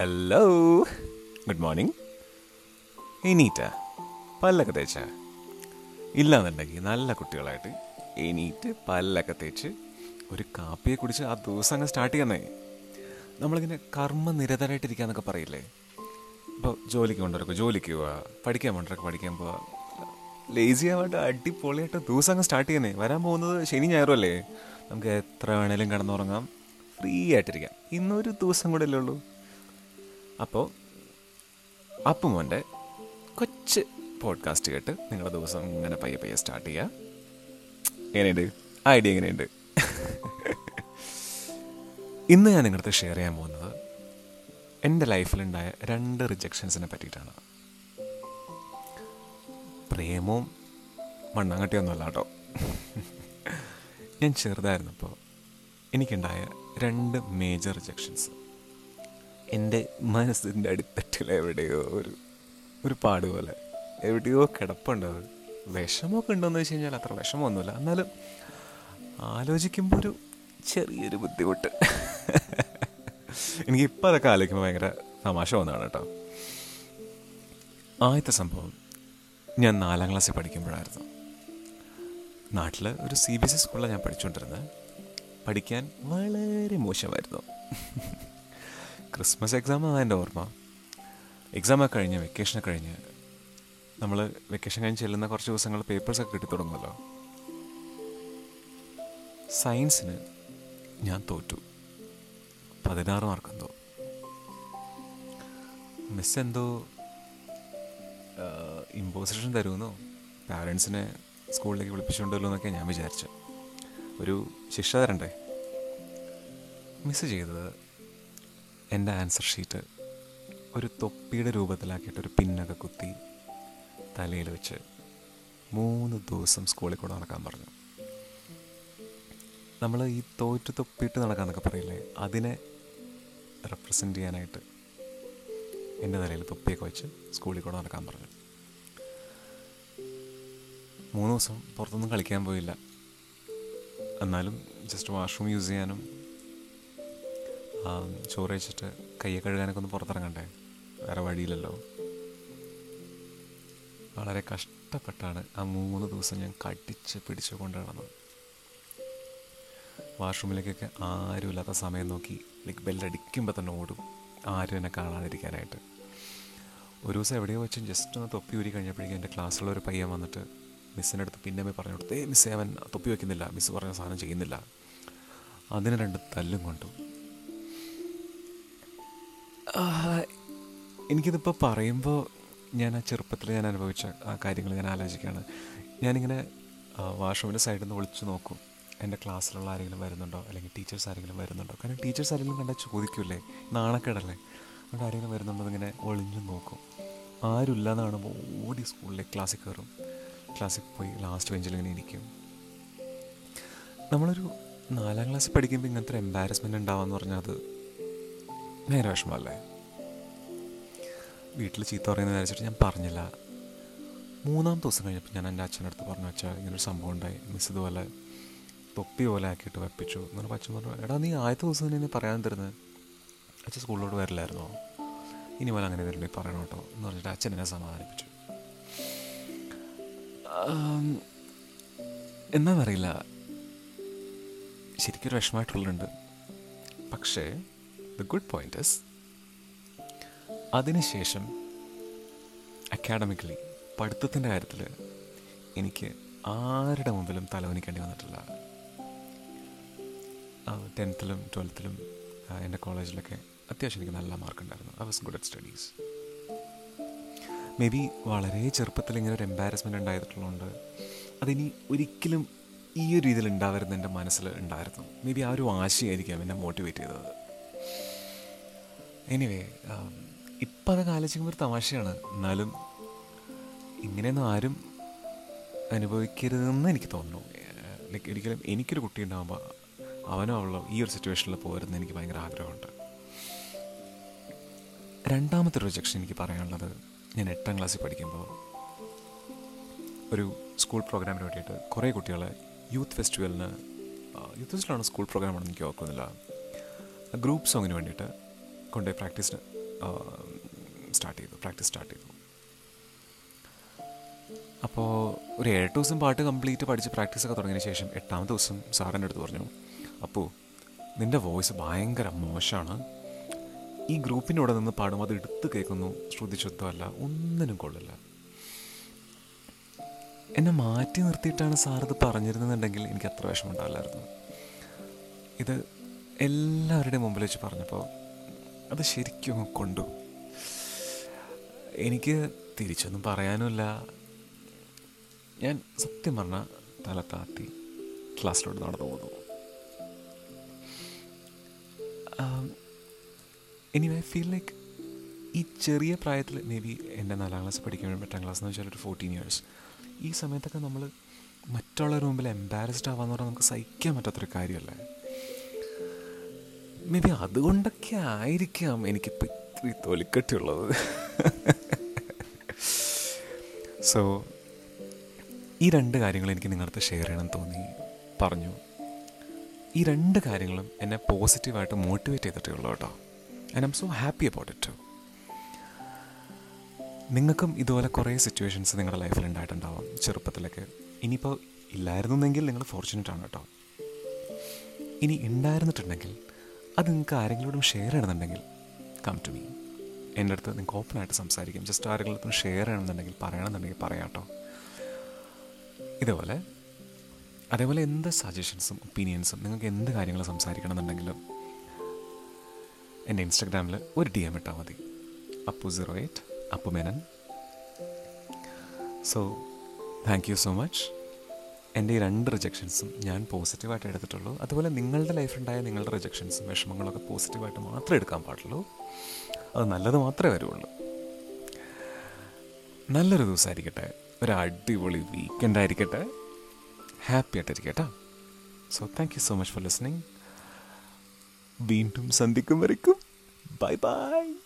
Hello good morning എണീറ്റ. പല്ലൊക്കെ തേച്ച. ഇല്ലാന്നുണ്ടെങ്കിൽ നല്ല കുട്ടികളായിട്ട് എണീറ്റ് പല്ലൊക്കെ തേച്ച് ഒരു കാപ്പിയെ കുടിച്ച് ആ ദിവസം അങ്ങ് സ്റ്റാർട്ട് ചെയ്യുന്നേ. നമ്മളിങ്ങനെ കർമ്മ നിരതരായിട്ടിരിക്കാന്നൊക്കെ പറയില്ലേ? ഇപ്പോൾ ജോലിക്ക് കൊണ്ടുവരൊക്കെ ജോലിക്ക് പോവുക പഠിക്കാൻ കൊണ്ടുവരൊക്കെ പഠിക്കാൻ പോവുക ലേസി ആവാണ്ട് അടിപൊളിയായിട്ട് ദിവസം അങ്ങ് സ്റ്റാർട്ട് ചെയ്യുന്നേ. വരാൻ പോകുന്നത് ശനി ഞായറുമല്ലേ നമുക്ക് എത്ര വേണേലും കിടന്നുറങ്ങാം. ഫ്രീ ആയിട്ടിരിക്കാം. ഇന്നൊരു ദിവസം കൂടെ അല്ലേ ഉള്ളൂ. അപ്പോൾ അപ്പുമോന്റെ കൊച്ച് പോഡ്കാസ്റ്റ് കേട്ട് നിങ്ങളുടെ ദിവസം ഇങ്ങനെ പയ്യെ പയ്യെ സ്റ്റാർട്ട് ചെയ്യുക എങ്ങനെയുണ്ട്? ഐഡിയ എങ്ങനെയുണ്ട്? ഇന്ന് ഞാൻ നിങ്ങളുടെ ഷെയർ ചെയ്യാൻ പോകുന്നത് എന്റെ ലൈഫിലുണ്ടായ രണ്ട് റിജക്ഷൻസിനെ പറ്റിയിട്ടാണ്. പ്രേമവും മണ്ണാങ്കട്ടിയൊന്നുമല്ല കേട്ടോ. ഞാൻ ചെറുതായിരുന്നപ്പോൾ എനിക്കുണ്ടായ രണ്ട് മേജർ റിജക്ഷൻസ് എന്റെ മനസ്സിന്റെ അടിത്തട്ടിൽ എവിടെയോ ഒരു ഒരു പാട് പോലെ. എവിടെയോ കിടപ്പുണ്ട്. അത് വിഷമമൊക്കെ ഉണ്ടോയെന്ന് വെച്ച് കഴിഞ്ഞാൽ അത്ര വിഷമമൊന്നുമില്ല. എന്നാലും ആലോചിക്കുമ്പോൾ ഒരു ചെറിയൊരു ബുദ്ധിമുട്ട്. എനിക്ക് ഇപ്പോൾ അതൊക്കെ ആലോചിക്കുമ്പോൾ ഭയങ്കര തമാശ വന്നതാണ് കേട്ടോ. ആദ്യത്തെ സംഭവം ഞാൻ നാലാം ക്ലാസ്സിൽ പഠിക്കുമ്പോഴായിരുന്നു. നാട്ടിൽ ഒരു സി ബി എസ് ഇ സ്കൂളിലാണ് ഞാൻ പഠിച്ചുകൊണ്ടിരുന്നത്. പഠിക്കാൻ വളരെ മോശമായിരുന്നു. ക്രിസ്മസ് എക്സാമാണ് എന്റെ ഓർമ്മ. എക്സാമൊക്കെ കഴിഞ്ഞ് വെക്കേഷനൊക്കെ കഴിഞ്ഞ്. നമ്മൾ വെക്കേഷൻ കഴിഞ്ഞ് ചെല്ലുന്ന കുറച്ച് ദിവസങ്ങൾ പേപ്പേഴ്സൊക്കെ കിട്ടി തുടങ്ങുമല്ലോ. സയൻസിന് ഞാൻ തോറ്റു. പതിനാറ് മാർക്ക് എന്തോ. മിസ് എന്തോ ഇമ്പോസിഷൻ തരുമെന്നോ? പാരൻസിനെ സ്കൂളിലേക്ക് വിളിപ്പിച്ചുകൊണ്ടല്ലോ എന്നൊക്കെ ഞാൻ വിചാരിച്ചു. ഒരു ശിക്ഷ തരണ്ടേ? മിസ് ചെയ്തത് എന്റെ ആൻസർ ഷീറ്റ് ഒരു തൊപ്പിയുടെ രൂപത്തിലാക്കിയിട്ടൊരു പിന്നൊക്കെ കുത്തി തലയിൽ വെച്ച് മൂന്ന് ദിവസം സ്കൂളിൽ കൂടെ നടക്കാൻ പറഞ്ഞു. നമ്മൾ ഈ തോറ്റ് തൊപ്പിയിട്ട് നടക്കാന്നൊക്കെ പറയില്ലേ? അതിനെ റെപ്രസെന്റ് ചെയ്യാനായിട്ട് എന്റെ തലയിൽ തൊപ്പിയൊക്കെ വെച്ച് സ്കൂളിൽ കൂടെ നടക്കാൻ പറഞ്ഞു. മൂന്ന് ദിവസം പുറത്തൊന്നും കളിക്കാൻ പോയില്ല. എന്നാലും ജസ്റ്റ് വാഷ്റൂം യൂസ് ചെയ്യാനും ചോറ് വെച്ചിട്ട് കയ്യെ കഴുകാനൊക്കെ ഒന്ന് പുറത്തിറങ്ങണ്ടേ? വേറെ വഴിയില്ലല്ലോ. വളരെ കഷ്ടപ്പെട്ടാണ് ആ മൂന്ന് ദിവസം ഞാൻ കടിച്ച് പിടിച്ച് കൊണ്ട് നടന്നത്. വാഷ്റൂമിലേക്കൊക്കെ ആരുമില്ലാത്ത സമയം നോക്കി ലൈക്ക് ബെല്ലടിക്കുമ്പോൾ തന്നെ ഓടും. ആരും എന്നെ കാണാതിരിക്കാനായിട്ട്. ഒരു ദിവസം എവിടെയോ വെച്ചും ജസ്റ്റ് ഒന്ന് തൊപ്പി ഊരി കഴിഞ്ഞപ്പോഴേക്കും എന്റെ ക്ലാസ്സിലുള്ള ഒരു പയ്യൻ വന്നിട്ട് മിസ്സിന്റെ അടുത്ത് പിന്നെ പറഞ്ഞു കൊടുത്ത് ഏ മിസ്സേ അവൻ തൊപ്പി വയ്ക്കുന്നില്ല മിസ്സ് പറഞ്ഞ സാധനം ചെയ്യുന്നില്ല. അതിന് രണ്ട് തല്ലും കൊണ്ടു. എനിക്കിതിപ്പോൾ പറയുമ്പോൾ ഞാൻ ആ ചെറുപ്പത്തിൽ ഞാൻ അനുഭവിച്ച ആ കാര്യങ്ങൾ ഞാൻ ആലോചിക്കുകയാണ്. ഞാനിങ്ങനെ വാഷ്റൂമിന്റെ സൈഡിൽ നിന്ന് വിളിച്ച് നോക്കും. എന്റെ ക്ലാസ്സിലുള്ള ആരെങ്കിലും വരുന്നുണ്ടോ? അല്ലെങ്കിൽ ടീച്ചേഴ്സ് ആരെങ്കിലും വരുന്നുണ്ടോ? കാരണം ടീച്ചേഴ്സ് ആരെങ്കിലും കണ്ടാൽ ചോദിക്കൂലേ നാണക്കേടല്ലേ? അതുകൊണ്ട് ആരെങ്കിലും വരുന്നുണ്ടോ ഇങ്ങനെ ഒളിഞ്ഞു നോക്കും. ആരുമില്ല എന്ന് കാണുമ്പോൾ ഓടി സ്കൂളിലേക്ക് ക്ലാസ്സിൽ കയറും. ക്ലാസ്സിൽ പോയി ലാസ്റ്റ് ബെഞ്ചിൽ ഇങ്ങനെ ഇരിക്കും. നമ്മളൊരു നാലാം ക്ലാസ്സിൽ പഠിക്കുമ്പോൾ ഇങ്ങനത്തെ എംബാരസ്മെന്റ് ഉണ്ടാവാന്ന് പറഞ്ഞാൽ അത് നേരെ വിഷമമല്ലേ വീട്ടിൽ ചീത്ത പറയുന്നത് വിചാരിച്ചിട്ട് ഞാൻ പറഞ്ഞില്ല. മൂന്നാം ദിവസം കഴിഞ്ഞപ്പോൾ ഞാൻ എന്റെ അച്ഛന്റെ അടുത്ത് പറഞ്ഞു വെച്ചാൽ ഇങ്ങനൊരു സംഭവം ഉണ്ടായി. മിസ് ഇതുപോലെ തൊപ്പി പോലെ ആക്കിയിട്ട് വെപ്പിച്ചു. അങ്ങനെ അച്ഛൻ പറഞ്ഞു എടാ നീ ആദ്യത്തെ ദിവസം തന്നെ പറയാൻ തരുന്നത് അച്ഛൻ സ്കൂളിലോട്ട് വരില്ലായിരുന്നോ? ഇനി പോലെ അങ്ങനെ വരില്ലേ പറയണം കേട്ടോ എന്ന് പറഞ്ഞിട്ട് അച്ഛൻ എന്നെ സമാധാനിപ്പിച്ചു. എന്താണെന്നറിയില്ല ശരിക്കൊരു വിഷമമായിട്ടുള്ളുണ്ട് പക്ഷേ ദ ഗുഡ് പോയിന്റ് ഇസ് അതിനുശേഷം അക്കാഡമിക്കലി പഠിത്തത്തിന്റെ കാര്യത്തിൽ എനിക്ക് ആരുടെ മുമ്പിലും തലവനിക്കേണ്ടി വന്നിട്ടില്ല. ടെൻത്തിലും ട്വൽത്തിലും എന്റെ കോളേജിലൊക്കെ അത്യാവശ്യം എനിക്ക് നല്ല മാർക്ക് ഉണ്ടായിരുന്നു. I was good at studies maybe വളരെ ചെറുപ്പത്തിൽ ഇങ്ങനെ ഒരു എംബാരസ്മെന്റ് ഉണ്ടായിട്ടുള്ളതുകൊണ്ട് അതിനി ഒരിക്കലും ഈ ഒരു രീതിയിൽ ഉണ്ടാവരുന്ന എന്റെ മനസ്സിൽ ഉണ്ടായിരുന്നു. മേ ബി ആ ഒരു ആശയായിരിക്കാം എന്നെ മോട്ടിവേറ്റ് ചെയ്തത്. എനിവേ ഇപ്പം അതൊക്കെ ആലോചിക്കുമ്പോൾ ഒരു തമാശയാണ്. എന്നാലും ഇങ്ങനെയൊന്നും ആരും അനുഭവിക്കരുതെന്ന് എനിക്ക് തോന്നുന്നു. ലൈക്ക് ഒരിക്കലും എനിക്കൊരു കുട്ടി ഉണ്ടാകുമ്പോൾ അവനോ അവളോ ഈ ഒരു സിറ്റുവേഷനിൽ പോരുന്ന എനിക്ക് ഭയങ്കര ആഗ്രഹമുണ്ട്. രണ്ടാമത്തെ റിജക്ഷൻ എനിക്ക് പറയാനുള്ളത് ഞാൻ എട്ടാം ക്ലാസ്സിൽ പഠിക്കുമ്പോൾ ഒരു സ്കൂൾ പ്രോഗ്രാമിന് വേണ്ടിയിട്ട് കുറേ കുട്ടികളെ യൂത്ത് ഫെസ്റ്റിവലിന് യൂത്ത് ഫെസ്റ്റിവലാണ് സ്കൂൾ പ്രോഗ്രാമാണെന്ന് എനിക്ക് ഓർക്കുന്നില്ല. ഗ്രൂപ്പ് സോങ്ങിന് വേണ്ടിയിട്ട് കൊണ്ടുപോയി പ്രാക്ടീസ് സ്റ്റാർട്ട് ചെയ്തു പ്രാക്ടീസ് സ്റ്റാർട്ട് ചെയ്തു. അപ്പോൾ ഒരു ഏഴ് ദിവസം പാട്ട് കംപ്ലീറ്റ് പഠിച്ച് പ്രാക്ടീസൊക്കെ തുടങ്ങിയതിന് ശേഷം എട്ടാമത്തെ ദിവസം സാറിന്റെ അടുത്ത് പറഞ്ഞു അപ്പോൾ നിന്റെ വോയിസ് ഭയങ്കര മോശമാണ് ഈ ഗ്രൂപ്പിന്റെ നിന്ന് പാടും അത് എടുത്ത് കേൾക്കുന്നു ശ്രുതിശുദ്ധമല്ല ഒന്നിനും കൊള്ളില്ല. എന്നെ മാറ്റി നിർത്തിയിട്ടാണ് സാറിത് പറഞ്ഞിരുന്നെന്നുണ്ടെങ്കിൽ എനിക്ക് അത്ര വിഷമം ഉണ്ടാവില്ലായിരുന്നു. ഇത് എല്ലാവരുടെയും മുമ്പിൽ വെച്ച് പറഞ്ഞപ്പോൾ അത് ശരിക്കും കൊണ്ടു. എനിക്ക് തിരിച്ചൊന്നും പറയാനുമില്ല. ഞാൻ സത്യം പറഞ്ഞ തല താത്തി ക്ലാസ്സിലോട്ട് നടന്നു പോകുന്നു. ഇനി ഐ ഫീൽ ലൈക്ക് ഈ ചെറിയ പ്രായത്തിൽ മേ ബി എന്റെ നാലാം ക്ലാസ് പഠിക്കുമ്പോൾ എട്ടാം ക്ലാസ് എന്ന് വെച്ചാൽ ഒരു ഫോർട്ടീൻ ഇയേഴ്സ് ഈ സമയത്തൊക്കെ നമ്മൾ മറ്റുള്ളവരുടെ മുമ്പിൽ എംബാരസ്ഡ് ആവാന്ന് പറഞ്ഞാൽ നമുക്ക് സഹിക്കാൻ പറ്റാത്തൊരു കാര്യമല്ലേ? മേ ബി അതുകൊണ്ടൊക്കെ ആയിരിക്കാം എനിക്കിപ്പോൾ ഇത്തിരി തൊലിക്കെട്ടുള്ളത്. സോ ഈ രണ്ട് കാര്യങ്ങൾ എനിക്ക് നിങ്ങളടുത്ത് ഷെയർ ചെയ്യണം തോന്നി. പറഞ്ഞു. ഈ രണ്ട് കാര്യങ്ങളും എന്നെ പോസിറ്റീവായിട്ട് മോട്ടിവേറ്റ് ചെയ്തിട്ടേ ഉള്ളൂ കേട്ടോ. I'm so happy about it നിങ്ങൾക്കും ഇതുപോലെ കുറേ സിറ്റുവേഷൻസ് നിങ്ങളുടെ ലൈഫിൽ ഉണ്ടായിട്ടുണ്ടാവാം ചെറുപ്പത്തിലൊക്കെ. ഇനിയിപ്പോൾ ഇല്ലായിരുന്നെങ്കിൽ നിങ്ങൾ ഫോർച്ചുനേറ്റ് ആണ് കേട്ടോ. ഇനി ഉണ്ടായിരുന്നിട്ടുണ്ടെങ്കിൽ അത് നിങ്ങൾക്ക് ആരെങ്കിലോടും ഷെയർ ചെയ്യണമെന്നുണ്ടെങ്കിൽ കം ടു മീ എന്റെ അടുത്ത് നിങ്ങൾക്ക് ഓപ്പൺ ആയിട്ട് സംസാരിക്കും. ജസ്റ്റ് ആരെങ്കിലും ഷെയർ ചെയ്യണമെന്നുണ്ടെങ്കിൽ പറയണമെന്നുണ്ടെങ്കിൽ പറയാം കേട്ടോ ഇതേപോലെ അതേപോലെ എന്ത് സജഷൻസും ഒപ്പീനിയൻസും നിങ്ങൾക്ക് എന്ത് കാര്യങ്ങൾ സംസാരിക്കണമെന്നുണ്ടെങ്കിലും എന്റെ ഇൻസ്റ്റഗ്രാമിൽ ഒരു ഡി എം ഇട്ടാൽ മതി. Appu zero eight Appu Menon. So thank you so much എന്റെ ഈ രണ്ട് റിജക്ഷൻസും ഞാൻ പോസിറ്റീവായിട്ട് എടുത്തിട്ടുള്ളൂ. അതുപോലെ നിങ്ങളുടെ ലൈഫിലുണ്ടായ നിങ്ങളുടെ റിജക്ഷൻസും വിഷമങ്ങളൊക്കെ പോസിറ്റീവായിട്ട് മാത്രമേ എടുക്കാൻ പാടുള്ളൂ. അത് നല്ലത് മാത്രമേ വരുള്ളൂ നല്ലൊരു ദിവസമായിരിക്കട്ടെ. ഒരു അടിപൊളി വീക്കെൻഡ് ആയിരിക്കട്ടെ. Happy ആയിട്ടിരിക്കട്ടെ so thank you so much for listening വീണ്ടും സന്ധിക്കും വരയ്ക്കും. Bye bye